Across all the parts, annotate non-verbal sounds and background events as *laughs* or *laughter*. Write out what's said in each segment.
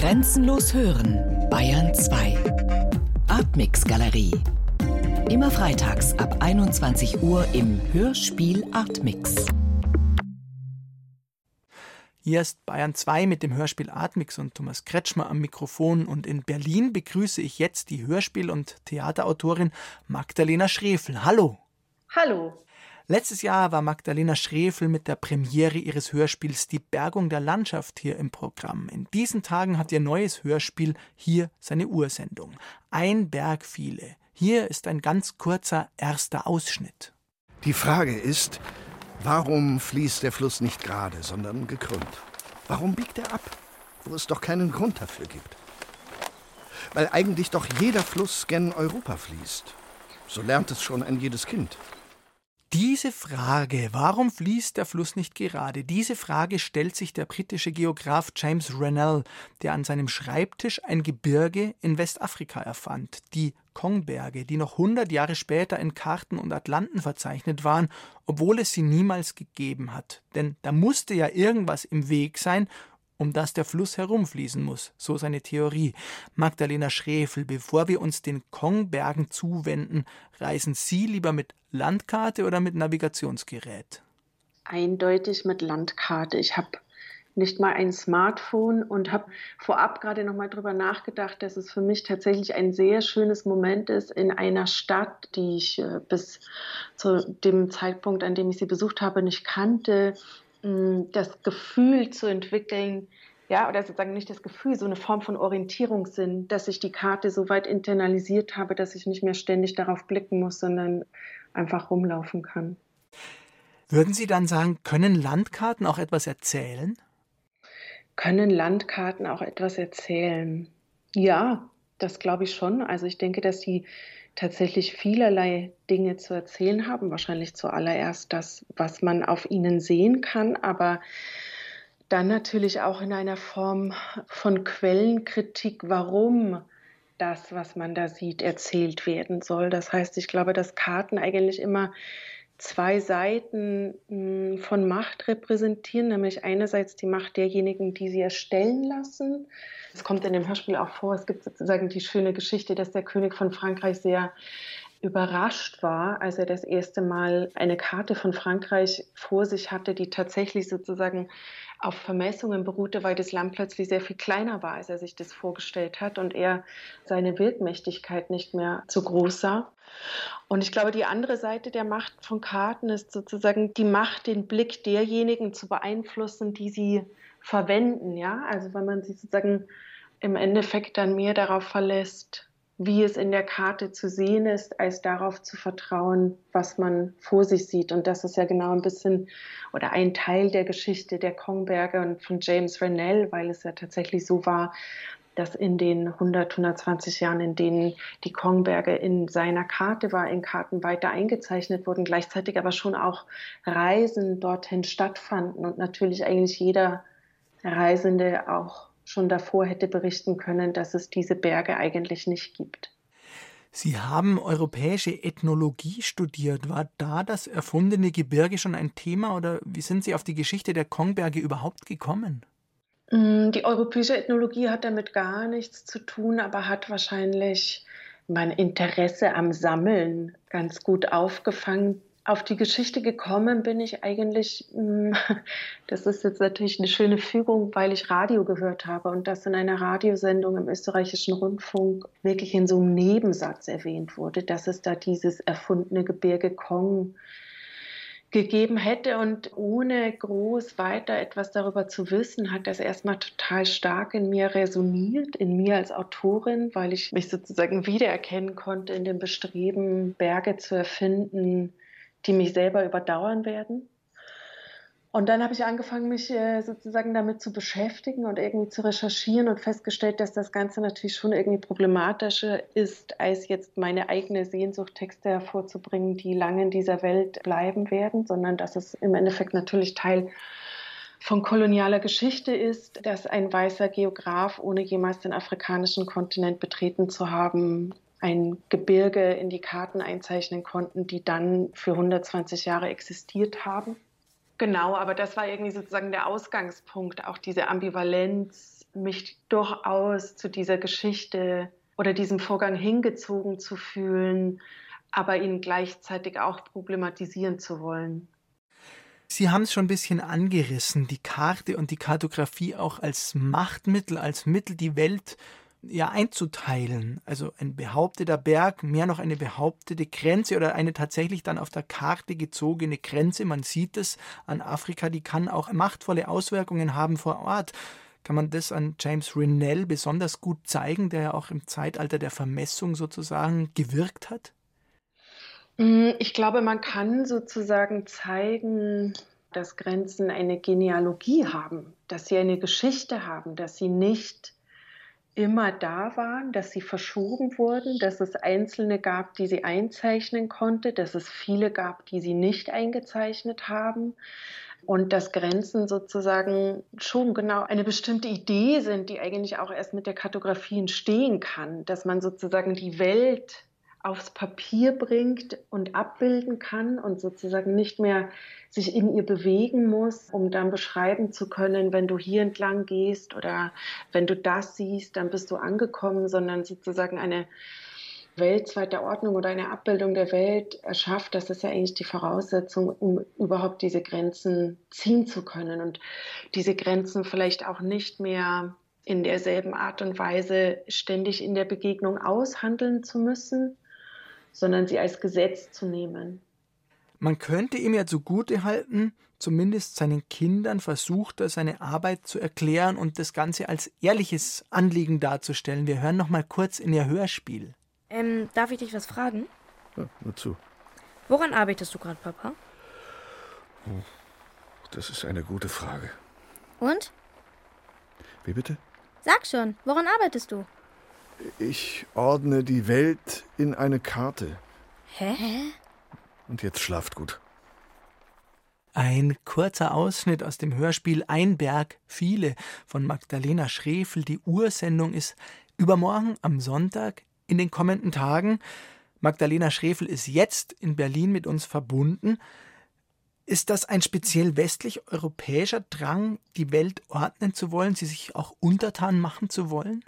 Grenzenlos hören, Bayern 2. Artmix Galerie. Immer freitags ab 21 Uhr im Hörspiel Artmix. Hier ist Bayern 2 mit dem Hörspiel Atmix und Thomas Kretschmer am Mikrofon und in Berlin begrüße ich jetzt die Hörspiel- und Theaterautorin Magdalena Schrefel. Hallo. Hallo. Letztes Jahr war Magdalena Schrefel mit der Premiere ihres Hörspiels Die Bergung der Landschaft hier im Programm. In diesen Tagen hat ihr neues Hörspiel hier seine Ursendung. Ein Berg viele. Hier ist ein ganz kurzer erster Ausschnitt. Die Frage ist, Warum fließt der Fluss nicht gerade, sondern gekrümmt? Warum biegt er ab, wo es doch keinen Grund dafür gibt? Weil eigentlich doch jeder Fluss gen Europa fließt. So lernt es schon ein jedes Kind. Diese Frage, warum fließt der Fluss nicht gerade, diese Frage stellt sich der britische Geograf James Rennell, der an seinem Schreibtisch ein Gebirge in Westafrika erfand, die Kongberge, die noch 100 Jahre später in Karten und Atlanten verzeichnet waren, obwohl es sie niemals gegeben hat. Denn da musste ja irgendwas im Weg sein, um das der Fluss herumfließen muss, so seine Theorie. Magdalena Schrefel, bevor wir uns den Kongbergen zuwenden, reisen Sie lieber mit Landkarte oder mit Navigationsgerät? Eindeutig mit Landkarte. Ich habe nicht mal ein Smartphone und habe vorab gerade noch mal drüber nachgedacht, dass es für mich tatsächlich ein sehr schönes Moment ist in einer Stadt, die ich äh, bis zu dem Zeitpunkt, an dem ich sie besucht habe, nicht kannte, das Gefühl zu entwickeln, ja, oder sozusagen nicht das Gefühl, so eine Form von Orientierungssinn, dass ich die Karte so weit internalisiert habe, dass ich nicht mehr ständig darauf blicken muss, sondern einfach rumlaufen kann. Würden Sie dann sagen, können Landkarten auch etwas erzählen? Können Landkarten auch etwas erzählen? Ja, das glaube ich schon. Also ich denke, dass die tatsächlich vielerlei Dinge zu erzählen haben. Wahrscheinlich zuallererst das, was man auf ihnen sehen kann, aber dann natürlich auch in einer Form von Quellenkritik, warum das, was man da sieht, erzählt werden soll. Das heißt, ich glaube, dass Karten eigentlich immer zwei Seiten hm, von Macht repräsentieren, nämlich einerseits die Macht derjenigen, die sie erstellen lassen. Es kommt in dem Hörspiel auch vor, es gibt sozusagen die schöne Geschichte, dass der König von Frankreich sehr überrascht war, als er das erste Mal eine Karte von Frankreich vor sich hatte, die tatsächlich sozusagen auf Vermessungen beruhte, weil das Land plötzlich sehr viel kleiner war, als er sich das vorgestellt hat und er seine Wirkmächtigkeit nicht mehr so groß sah. Und ich glaube, die andere Seite der Macht von Karten ist sozusagen die Macht, den Blick derjenigen zu beeinflussen, die sie verwenden. Ja, also wenn man sich sozusagen im Endeffekt dann mehr darauf verlässt, wie es in der Karte zu sehen ist, als darauf zu vertrauen, was man vor sich sieht. Und das ist ja genau ein bisschen oder ein Teil der Geschichte der Kongberge und von James Rennell, weil es ja tatsächlich so war, dass in den 100, 120 Jahren, in denen die Kongberge in seiner Karte war, in Karten weiter eingezeichnet wurden, gleichzeitig aber schon auch Reisen dorthin stattfanden und natürlich eigentlich jeder Reisende auch schon davor hätte berichten können, dass es diese Berge eigentlich nicht gibt. Sie haben europäische Ethnologie studiert. War da das erfundene Gebirge schon ein Thema oder wie sind Sie auf die Geschichte der Kongberge überhaupt gekommen? Mm, die europäische Ethnologie hat damit gar nichts zu tun, aber hat wahrscheinlich mein Interesse am Sammeln ganz gut aufgefangen auf die Geschichte gekommen bin ich eigentlich, mm, *laughs* das ist jetzt natürlich eine schöne Fügung, weil ich Radio gehört habe und das in einer Radiosendung im österreichischen Rundfunk wirklich in so einem Nebensatz erwähnt wurde, dass es da dieses erfundene Gebirge Kong gegeben hätte. Und ohne groß weiter etwas darüber zu wissen, hat das erstmal total stark in mir resoniert, in mir als Autorin, weil ich mich sozusagen wiedererkennen konnte in dem Bestreben, Berge zu erfinden, die mich selber überdauern werden. Und dann habe ich angefangen, mich äh, sozusagen damit zu beschäftigen und irgendwie zu recherchieren und festgestellt, dass das Ganze natürlich schon irgendwie problematischer ist, als jetzt meine eigene Sehnsucht, Texte hervorzubringen, die lange in dieser Welt bleiben werden, sondern dass es im Endeffekt natürlich Teil von kolonialer Geschichte ist, dass ein weißer Geograf, ohne jemals den afrikanischen Kontinent betreten zu haben, ein Gebirge in die Karten einzeichnen konnten, die dann für 120 Jahre existiert haben. Genau, aber das war irgendwie sozusagen der Ausgangspunkt, auch diese Ambivalenz mich durchaus zu dieser Geschichte oder diesem Vorgang hingezogen zu fühlen, aber ihn gleichzeitig auch problematisieren zu wollen. Sie haben es schon ein bisschen angerissen, die Karte und die Kartografie auch als Machtmittel, als Mittel, die Welt ja einzuteilen. Also ein behaupteter Berg, mehr noch eine behauptete Grenze oder eine tatsächlich dann auf der Karte gezogene Grenze. Man sieht es an Afrika, die kann auch machtvolle Auswirkungen haben vor Ort. Kann man das an James Rinnell besonders gut zeigen, der ja auch im Zeitalter der Vermessung sozusagen gewirkt hat? Mm, ich glaube, man kann sozusagen zeigen, dass Grenzen eine Genealogie haben, dass sie eine Geschichte haben, dass sie nicht immer da waren, dass sie verschoben wurden, dass es Einzelne gab, die sie einzeichnen konnte, dass es viele gab, die sie nicht eingezeichnet haben. Und dass Grenzen sozusagen schon genau eine bestimmte Idee sind, die eigentlich auch erst mit der Kartografie entstehen kann, dass man sozusagen die Welt aufs Papier bringt und abbilden kann und sozusagen nicht mehr sich in ihr bewegen muss, um dann beschreiben zu können, wenn du hier entlang gehst oder wenn du das siehst, dann bist du angekommen, sondern sozusagen eine Welt zweiter Ordnung oder eine Abbildung der Welt erschafft, das ist ja eigentlich die Voraussetzung, um überhaupt diese Grenzen ziehen zu können und diese Grenzen vielleicht auch nicht mehr in derselben Art und Weise ständig in der Begegnung aushandeln zu müssen, sondern sie als Gesetz zu nehmen. Man könnte ihm ja zugute halten, zumindest seinen Kindern versucht er, seine Arbeit zu erklären und das Ganze als ehrliches Anliegen darzustellen. Wir hören noch mal kurz in ihr Hörspiel. Ähm, darf ich dich was fragen? Ja, nur zu. Woran arbeitest du gerade, Papa? Das ist eine gute Frage. Und? Wie bitte? Sag schon, woran arbeitest du? Ich ordne die Welt in eine Karte. Hä? Und jetzt schlaft gut. Ein kurzer Ausschnitt aus dem Hörspiel Ein Berg, viele von Magdalena Schrefel. Die Ursendung ist übermorgen am Sonntag in den kommenden Tagen. Magdalena Schrefel ist jetzt in Berlin mit uns verbunden. Ist das ein speziell westlich-europäischer Drang, die Welt ordnen zu wollen, sie sich auch untertan machen zu wollen?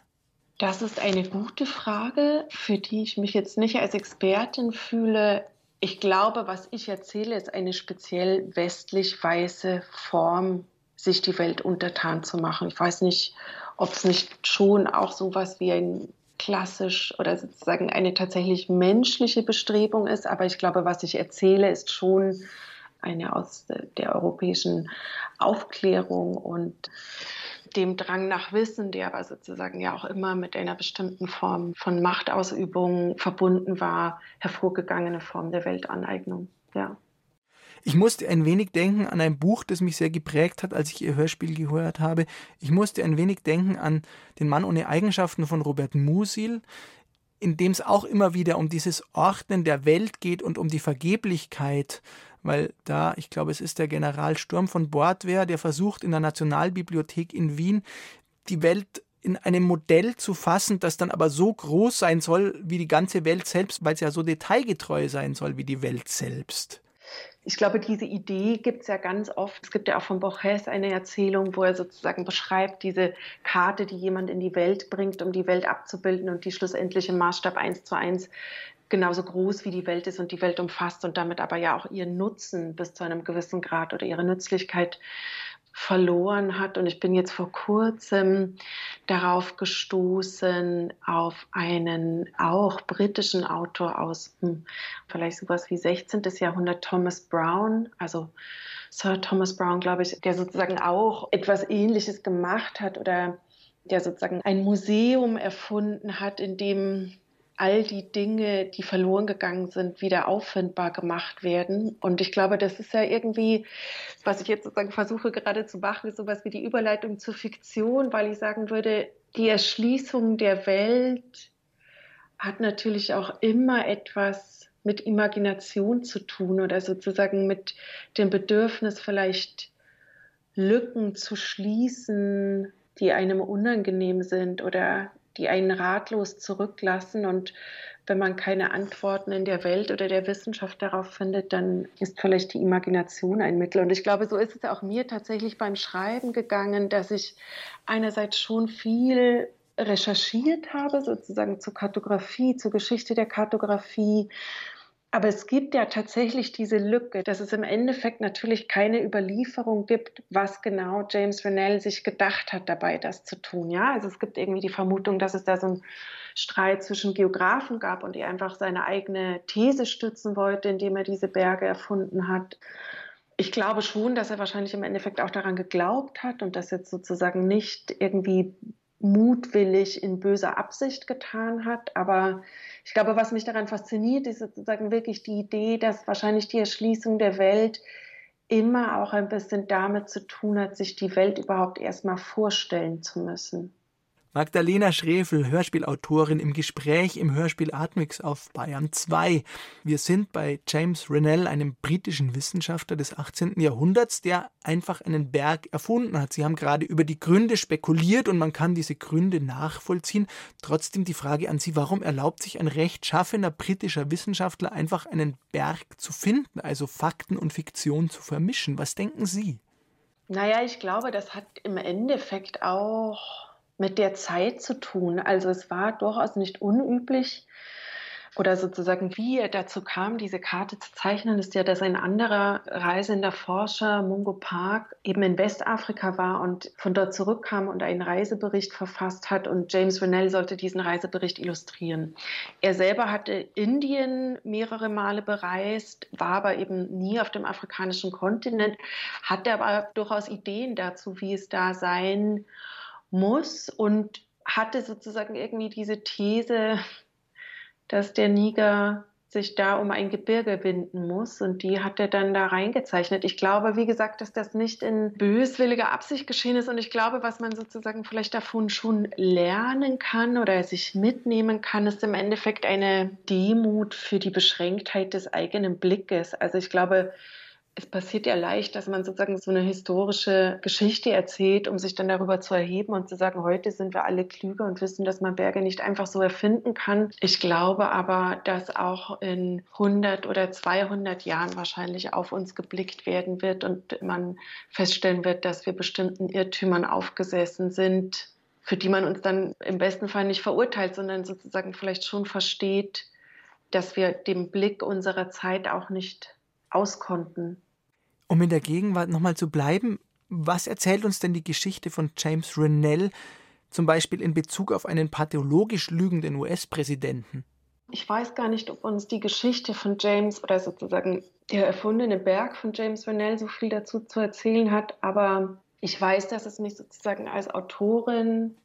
Das ist eine gute Frage, für die ich mich jetzt nicht als Expertin fühle. Ich glaube, was ich erzähle, ist eine speziell westlich-weiße Form, sich die Welt untertan zu machen. Ich weiß nicht, ob es nicht schon auch so was wie ein klassisch oder sozusagen eine tatsächlich menschliche Bestrebung ist, aber ich glaube, was ich erzähle, ist schon eine aus der europäischen Aufklärung und dem Drang nach Wissen, der aber sozusagen ja auch immer mit einer bestimmten Form von Machtausübung verbunden war, hervorgegangene Form der Weltaneignung. Ja. Ich musste ein wenig denken an ein Buch, das mich sehr geprägt hat, als ich ihr Hörspiel gehört habe. Ich musste ein wenig denken an Den Mann ohne Eigenschaften von Robert Musil, in dem es auch immer wieder um dieses Ordnen der Welt geht und um die Vergeblichkeit weil da, ich glaube, es ist der General Sturm von Bordwehr, der versucht in der Nationalbibliothek in Wien die Welt in einem Modell zu fassen, das dann aber so groß sein soll wie die ganze Welt selbst, weil es ja so detailgetreu sein soll wie die Welt selbst. Ich glaube, diese Idee gibt es ja ganz oft. Es gibt ja auch von Borges eine Erzählung, wo er sozusagen beschreibt, diese Karte, die jemand in die Welt bringt, um die Welt abzubilden und die schlussendlich im Maßstab eins zu eins genauso groß wie die Welt ist und die Welt umfasst und damit aber ja auch ihren Nutzen bis zu einem gewissen Grad oder ihre Nützlichkeit verloren hat. Und ich bin jetzt vor kurzem darauf gestoßen, auf einen auch britischen Autor aus hm, vielleicht sowas wie 16. Jahrhundert, Thomas Brown, also Sir Thomas Brown, glaube ich, der sozusagen auch etwas Ähnliches gemacht hat oder der sozusagen ein Museum erfunden hat, in dem all die Dinge, die verloren gegangen sind, wieder auffindbar gemacht werden. Und ich glaube, das ist ja irgendwie, was ich jetzt sozusagen versuche gerade zu machen, ist sowas wie die Überleitung zur Fiktion, weil ich sagen würde, die Erschließung der Welt hat natürlich auch immer etwas mit Imagination zu tun oder sozusagen mit dem Bedürfnis vielleicht Lücken zu schließen, die einem unangenehm sind oder die einen ratlos zurücklassen. Und wenn man keine Antworten in der Welt oder der Wissenschaft darauf findet, dann ist vielleicht die Imagination ein Mittel. Und ich glaube, so ist es auch mir tatsächlich beim Schreiben gegangen, dass ich einerseits schon viel recherchiert habe, sozusagen zur Kartografie, zur Geschichte der Kartografie. Aber es gibt ja tatsächlich diese Lücke, dass es im Endeffekt natürlich keine Überlieferung gibt, was genau James Rennell sich gedacht hat dabei, das zu tun. Ja, also es gibt irgendwie die Vermutung, dass es da so ein Streit zwischen Geografen gab und er einfach seine eigene These stützen wollte, indem er diese Berge erfunden hat. Ich glaube schon, dass er wahrscheinlich im Endeffekt auch daran geglaubt hat und das jetzt sozusagen nicht irgendwie mutwillig in böser Absicht getan hat. Aber ich glaube, was mich daran fasziniert, ist sozusagen wirklich die Idee, dass wahrscheinlich die Erschließung der Welt immer auch ein bisschen damit zu tun hat, sich die Welt überhaupt erstmal vorstellen zu müssen. Magdalena Schrefel, Hörspielautorin im Gespräch im Hörspiel Atmix auf Bayern 2. Wir sind bei James Rennell, einem britischen Wissenschaftler des 18. Jahrhunderts, der einfach einen Berg erfunden hat. Sie haben gerade über die Gründe spekuliert und man kann diese Gründe nachvollziehen. Trotzdem die Frage an Sie, warum erlaubt sich ein rechtschaffener britischer Wissenschaftler einfach einen Berg zu finden, also Fakten und Fiktion zu vermischen? Was denken Sie? Naja, ich glaube, das hat im Endeffekt auch mit der Zeit zu tun. Also es war durchaus nicht unüblich, oder sozusagen, wie er dazu kam, diese Karte zu zeichnen, ist ja, dass ein anderer reisender Forscher, Mungo Park, eben in Westafrika war und von dort zurückkam und einen Reisebericht verfasst hat und James Rennell sollte diesen Reisebericht illustrieren. Er selber hatte Indien mehrere Male bereist, war aber eben nie auf dem afrikanischen Kontinent, hatte aber durchaus Ideen dazu, wie es da sein muss und hatte sozusagen irgendwie diese These, *laughs* dass der Niger sich da um ein Gebirge winden muss. Und die hat er dann da reingezeichnet. Ich glaube, wie gesagt, dass das nicht in böswilliger Absicht geschehen ist. Und ich glaube, was man sozusagen vielleicht davon schon lernen kann oder sich mitnehmen kann, ist im Endeffekt eine Demut für die Beschränktheit des eigenen Blickes. Also ich glaube, es passiert ja leicht, dass man sozusagen so eine historische Geschichte erzählt, um sich dann darüber zu erheben und zu sagen, heute sind wir alle klüger und wissen, dass man Berge nicht einfach so erfinden kann. Ich glaube aber, dass auch in 100 oder 200 Jahren wahrscheinlich auf uns geblickt werden wird und man feststellen wird, dass wir bestimmten Irrtümern aufgesessen sind, für die man uns dann im besten Fall nicht verurteilt, sondern sozusagen vielleicht schon versteht, dass wir dem Blick unserer Zeit auch nicht auskonnten. Um in der Gegenwart nochmal zu bleiben, was erzählt uns denn die Geschichte von James Rennell, zum Beispiel in Bezug auf einen pathologisch lügenden US-Präsidenten? Ich weiß gar nicht, ob uns die Geschichte von James oder sozusagen der erfundene Berg von James Rennell so viel dazu zu erzählen hat, aber ich weiß, dass es mich sozusagen als Autorin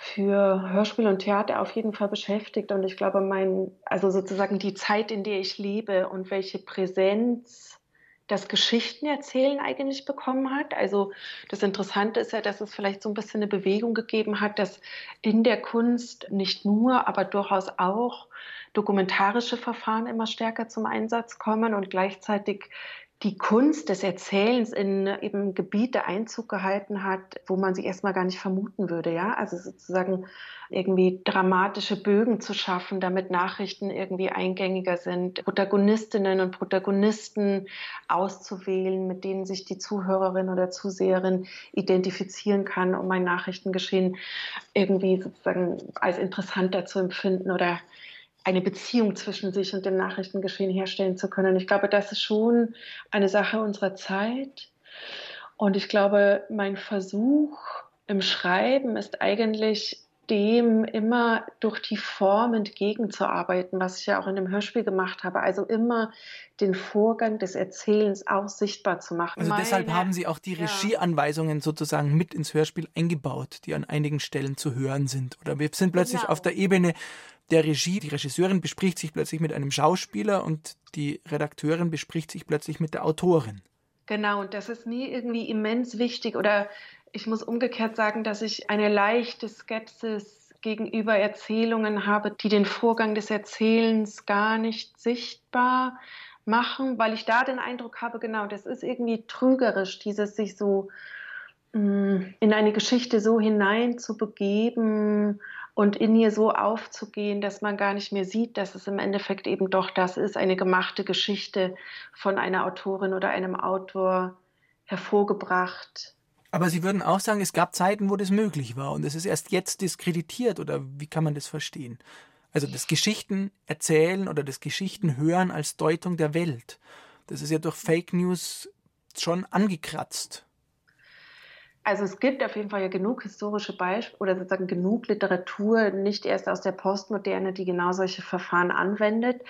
für Hörspiel und Theater auf jeden Fall beschäftigt. Und ich glaube, mein, also sozusagen die Zeit, in der ich lebe und welche Präsenz das Geschichtenerzählen eigentlich bekommen hat. Also das Interessante ist ja, dass es vielleicht so ein bisschen eine Bewegung gegeben hat, dass in der Kunst nicht nur, aber durchaus auch dokumentarische Verfahren immer stärker zum Einsatz kommen und gleichzeitig die Kunst des Erzählens in eben Gebiete Einzug gehalten hat, wo man sie erstmal gar nicht vermuten würde, ja. Also sozusagen irgendwie dramatische Bögen zu schaffen, damit Nachrichten irgendwie eingängiger sind, Protagonistinnen und Protagonisten auszuwählen, mit denen sich die Zuhörerin oder Zuseherin identifizieren kann, um ein Nachrichtengeschehen irgendwie sozusagen als interessanter zu empfinden oder eine Beziehung zwischen sich und dem Nachrichtengeschehen herstellen zu können. Ich glaube, das ist schon eine Sache unserer Zeit. Und ich glaube, mein Versuch im Schreiben ist eigentlich dem immer durch die Form entgegenzuarbeiten, was ich ja auch in dem Hörspiel gemacht habe. Also immer den Vorgang des Erzählens auch sichtbar zu machen. Also deshalb haben Sie auch die Regieanweisungen sozusagen mit ins Hörspiel eingebaut, die an einigen Stellen zu hören sind. Oder wir sind plötzlich genau. auf der Ebene der Regie, die Regisseurin bespricht sich plötzlich mit einem Schauspieler und die Redakteurin bespricht sich plötzlich mit der Autorin. Genau, und das ist mir irgendwie immens wichtig. Oder ich muss umgekehrt sagen, dass ich eine leichte Skepsis gegenüber Erzählungen habe, die den Vorgang des Erzählens gar nicht sichtbar machen, weil ich da den Eindruck habe, genau, das ist irgendwie trügerisch, dieses sich so mm, in eine Geschichte so hinein zu begeben und in ihr so aufzugehen, dass man gar nicht mehr sieht, dass es im Endeffekt eben doch das ist, eine gemachte Geschichte von einer Autorin oder einem Autor hervorgebracht. Aber Sie würden auch sagen, es gab Zeiten, wo das möglich war und es ist erst jetzt diskreditiert oder wie kann man das verstehen? Also das Geschichten erzählen oder das Geschichten hören als Deutung der Welt. Das ist ja durch Fake News schon angekratzt. Also es gibt auf jeden Fall ja genug historische Beispiele oder sozusagen genug Literatur, nicht erst aus der Postmoderne, die genau solche Verfahren anwendet,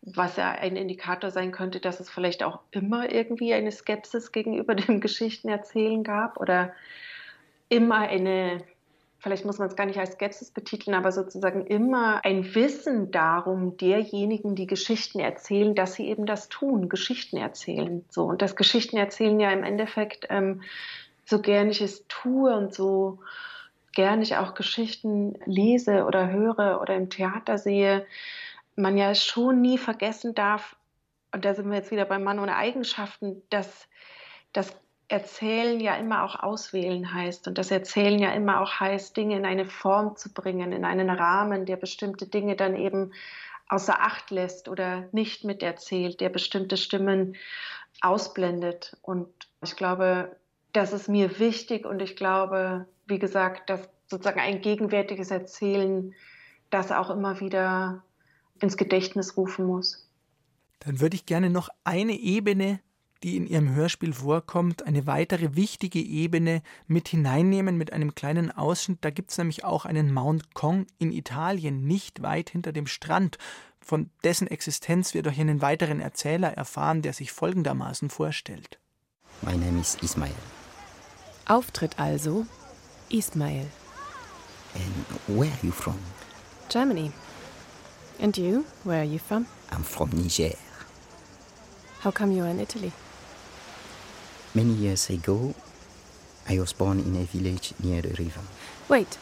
was ja ein Indikator sein könnte, dass es vielleicht auch immer irgendwie eine Skepsis gegenüber *laughs* dem Geschichtenerzählen gab oder immer eine, vielleicht muss man es gar nicht als Skepsis betiteln, aber sozusagen immer ein Wissen darum derjenigen, die Geschichten erzählen, dass sie eben das tun, Geschichten erzählen. So und das Geschichtenerzählen ja im Endeffekt ähm, so gern ich es tue und so gern ich auch Geschichten lese oder höre oder im Theater sehe, man ja schon nie vergessen darf, und da sind wir jetzt wieder beim Mann ohne Eigenschaften, dass das Erzählen ja immer auch auswählen heißt und das Erzählen ja immer auch heißt, Dinge in eine Form zu bringen, in einen Rahmen, der bestimmte Dinge dann eben außer Acht lässt oder nicht miterzählt, der bestimmte Stimmen ausblendet. Und ich glaube, das ist mir wichtig und ich glaube, wie gesagt, dass sozusagen ein gegenwärtiges Erzählen das auch immer wieder ins Gedächtnis rufen muss. Dann würde ich gerne noch eine Ebene, die in Ihrem Hörspiel vorkommt, eine weitere wichtige Ebene mit hineinnehmen mit einem kleinen Ausschnitt. Da gibt es nämlich auch einen Mount Kong in Italien, nicht weit hinter dem Strand. Von dessen Existenz wir durch einen weiteren Erzähler erfahren, der sich folgendermaßen vorstellt. My name is Ismail. Auftritt also Ismail. And where are you from? Germany. And you? Where are you from? I'm from Niger. How come you are in Italy? Many years ago, I was born in a village near the river. Wait.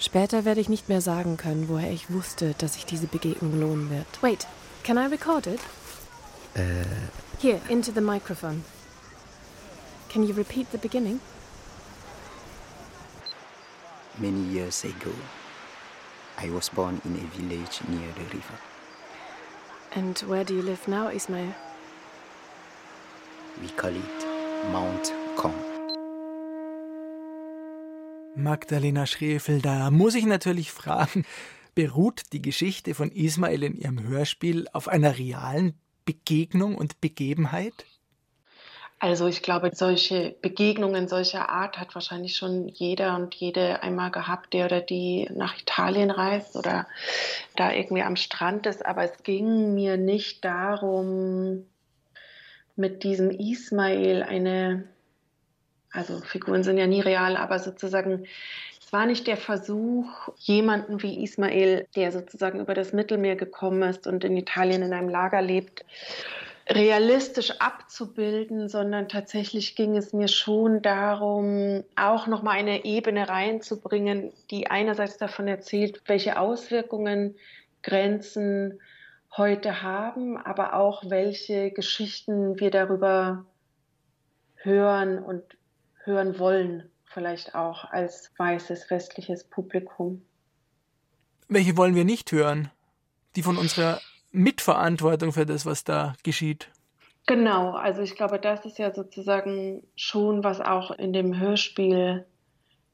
Später werde ich nicht mehr sagen können, woher ich wusste, dass sich diese Begegnung lohnen wird. Wait, can I record it? Uh, Here, into the microphone. Can you repeat the beginning? Many years ago, I was born in a village near the river. And where do you live now, Ismail? We call it Mount Kong. Magdalena Schrefel, da muss ich natürlich fragen, beruht die Geschichte von Ismail in ihrem Hörspiel auf einer realen Begegnung und Begebenheit? Also ich glaube, solche Begegnungen solcher Art hat wahrscheinlich schon jeder und jede einmal gehabt, der oder die nach Italien reist oder da irgendwie am Strand ist. Aber es ging mir nicht darum, mit diesem Ismail eine, also Figuren sind ja nie real, aber sozusagen, es war nicht der Versuch, jemanden wie Ismail, der sozusagen über das Mittelmeer gekommen ist und in Italien in einem Lager lebt, realistisch abzubilden, sondern tatsächlich ging es mir schon darum, auch noch mal eine Ebene reinzubringen, die einerseits davon erzählt, welche Auswirkungen Grenzen heute haben, aber auch welche Geschichten wir darüber hören und hören wollen, vielleicht auch als weißes westliches Publikum. Welche wollen wir nicht hören? Die von unserer Mitverantwortung für das, was da geschieht. Genau, also ich glaube, das ist ja sozusagen schon, was auch in dem Hörspiel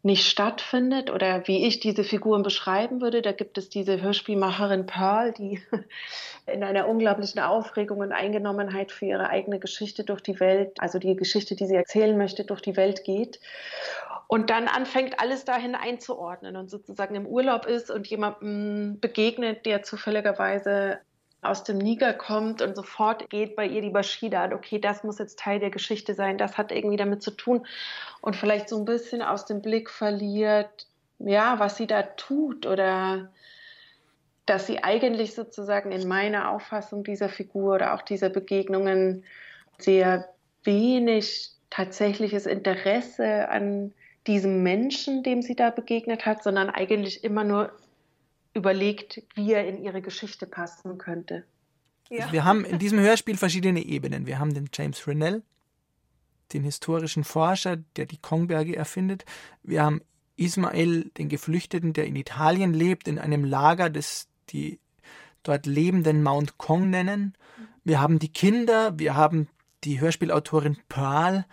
nicht stattfindet oder wie ich diese Figuren beschreiben würde. Da gibt es diese Hörspielmacherin Pearl, die *laughs* in einer unglaublichen Aufregung und Eingenommenheit für ihre eigene Geschichte durch die Welt, also die Geschichte, die sie erzählen möchte, durch die Welt geht. Und dann anfängt alles dahin einzuordnen und sozusagen im Urlaub ist und jemandem begegnet, der zufälligerweise aus dem Niger kommt und sofort geht bei ihr die Bashida an, okay, das muss jetzt Teil der Geschichte sein, das hat irgendwie damit zu tun. Und vielleicht so ein bisschen aus dem Blick verliert, ja, was sie da tut oder dass sie eigentlich sozusagen in meiner Auffassung dieser Figur oder auch dieser Begegnungen sehr wenig tatsächliches Interesse an diesem Menschen, dem sie da begegnet hat, sondern eigentlich immer nur überlegt, wie er in ihre Geschichte passen könnte. Ja. Wir haben in diesem Hörspiel verschiedene Ebenen. Wir haben den James Rennell, den historischen Forscher, der die Kongberge erfindet. Wir haben Ismael, den Geflüchteten, der in Italien lebt, in einem Lager, das die dort lebenden Mount Kong nennen. Wir haben die Kinder, wir haben die Hörspielautorin Pearl,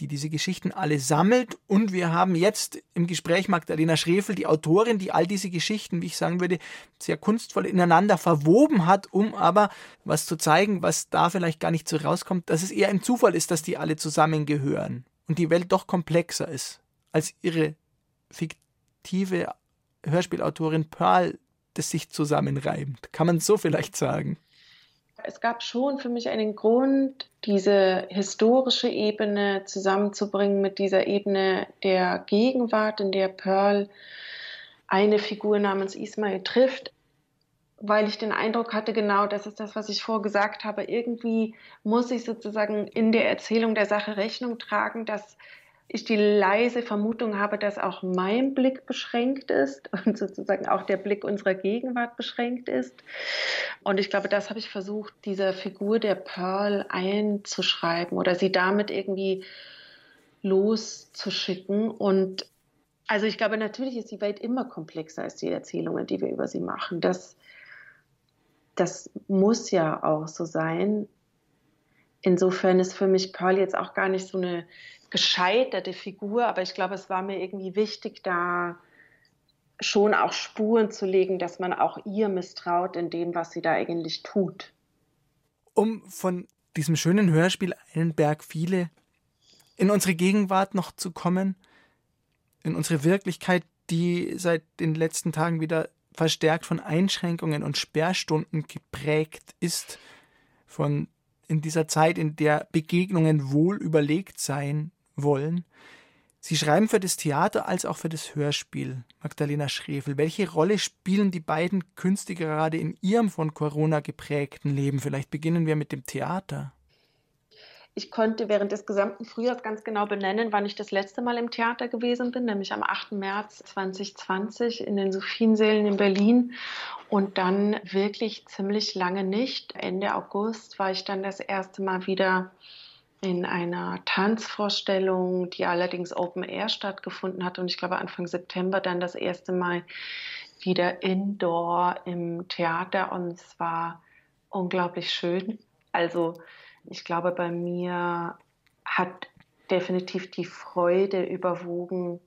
die diese Geschichten alle sammelt. Und wir haben jetzt im Gespräch Magdalena Schrefel, die Autorin, die all diese Geschichten, wie ich sagen würde, sehr kunstvoll ineinander verwoben hat, um aber was zu zeigen, was da vielleicht gar nicht so rauskommt, dass es eher ein Zufall ist, dass die alle zusammengehören und die Welt doch komplexer ist, als ihre fiktive Hörspielautorin Pearl das sich zusammenreimt. Kann man so vielleicht sagen? Es gab schon für mich einen Grund, diese historische Ebene zusammenzubringen mit dieser Ebene der Gegenwart, in der Pearl eine Figur namens Ismail trifft, weil ich den Eindruck hatte, genau das ist das, was ich vorgesagt habe. Irgendwie muss ich sozusagen in der Erzählung der Sache Rechnung tragen, dass ich die leise Vermutung habe, dass auch mein Blick beschränkt ist *laughs* und sozusagen auch der Blick unserer Gegenwart beschränkt ist. Und ich glaube, das habe ich versucht, dieser Figur der Pearl einzuschreiben oder sie damit irgendwie loszuschicken. Und also ich glaube, natürlich ist die Welt immer komplexer als die Erzählungen, die wir über sie machen. Das, das muss ja auch so sein. Insofern ist für mich Pearl jetzt auch gar nicht so eine gescheiterte Figur, aber ich glaube, es war mir irgendwie wichtig, da schon auch Spuren zu legen, dass man auch ihr misstraut in dem, was sie da eigentlich tut. Um von diesem schönen Hörspiel Einen Berg viele in unsere Gegenwart noch zu kommen, in unsere Wirklichkeit, die seit den letzten Tagen wieder verstärkt von Einschränkungen und Sperrstunden geprägt ist, von in dieser Zeit, in der Begegnungen wohl überlegt seien, wollen. Sie schreiben für das Theater als auch für das Hörspiel, Magdalena Schrefel. Welche Rolle spielen die beiden Künste gerade in Ihrem von Corona geprägten Leben? Vielleicht beginnen wir mit dem Theater. Ich konnte während des gesamten Frühjahrs ganz genau benennen, wann ich das letzte Mal im Theater gewesen bin, nämlich am 8. März 2020 in den Sophiensälen in Berlin und dann wirklich ziemlich lange nicht. Ende August war ich dann das erste Mal wieder in einer Tanzvorstellung, die allerdings Open Air stattgefunden hat und ich glaube Anfang September dann das erste Mal wieder indoor im Theater und es war unglaublich schön. Also ich glaube, bei mir hat definitiv die Freude überwogen,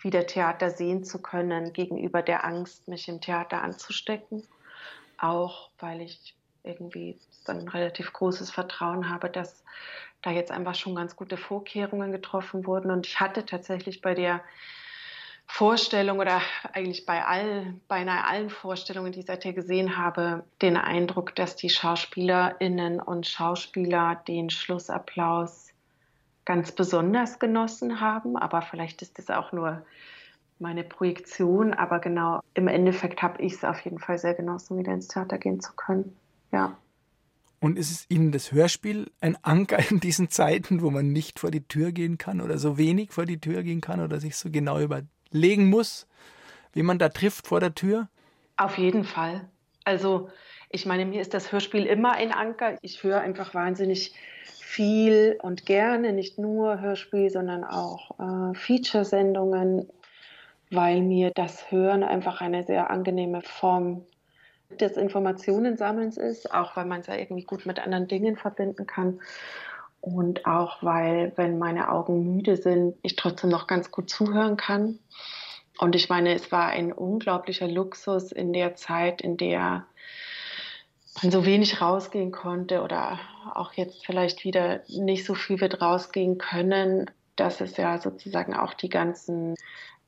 wieder Theater sehen zu können, gegenüber der Angst, mich im Theater anzustecken. Auch weil ich irgendwie ein relativ großes Vertrauen habe, dass da jetzt einfach schon ganz gute Vorkehrungen getroffen wurden. Und ich hatte tatsächlich bei der Vorstellung oder eigentlich bei all, beinahe allen Vorstellungen, die ich seither gesehen habe, den Eindruck, dass die Schauspielerinnen und Schauspieler den Schlussapplaus ganz besonders genossen haben. Aber vielleicht ist das auch nur meine Projektion. Aber genau im Endeffekt habe ich es auf jeden Fall sehr genossen, wieder ins Theater gehen zu können. Ja. Und ist es Ihnen das Hörspiel ein Anker in diesen Zeiten, wo man nicht vor die Tür gehen kann oder so wenig vor die Tür gehen kann oder sich so genau überlegen muss, wie man da trifft vor der Tür? Auf jeden Fall. Also ich meine, mir ist das Hörspiel immer ein Anker. Ich höre einfach wahnsinnig viel und gerne, nicht nur Hörspiel, sondern auch äh, Feature-Sendungen, weil mir das Hören einfach eine sehr angenehme Form des Informationensammelns ist, auch weil man es ja irgendwie gut mit anderen Dingen verbinden kann. Und auch weil, wenn meine Augen müde sind, ich trotzdem noch ganz gut zuhören kann. Und ich meine, es war ein unglaublicher Luxus in der Zeit, in der man so wenig rausgehen konnte oder auch jetzt vielleicht wieder nicht so viel wird rausgehen können, dass es ja sozusagen auch die ganzen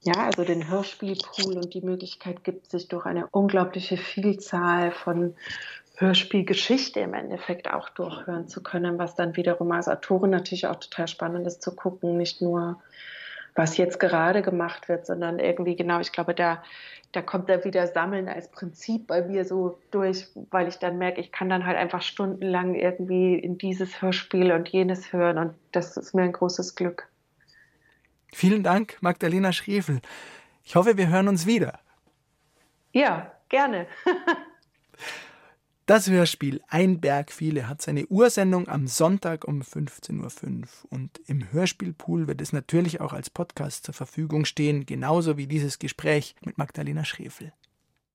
ja, also den Hörspielpool und die Möglichkeit gibt, sich durch eine unglaubliche Vielzahl von Hörspielgeschichte im Endeffekt auch durchhören zu können, was dann wiederum als Autorin natürlich auch total spannend ist zu gucken, nicht nur was jetzt gerade gemacht wird, sondern irgendwie genau, ich glaube, da, da kommt da wieder Sammeln als Prinzip bei mir so durch, weil ich dann merke, ich kann dann halt einfach stundenlang irgendwie in dieses Hörspiel und jenes hören und das ist mir ein großes Glück. Vielen Dank, Magdalena Schrefel. Ich hoffe, wir hören uns wieder. Ja, gerne. *laughs* Das Hörspiel Ein Berg viele hat seine Ursendung am Sonntag um 15.05 Uhr und im Hörspielpool wird es natürlich auch als Podcast zur Verfügung stehen, genauso wie dieses Gespräch mit Magdalena Schrefel.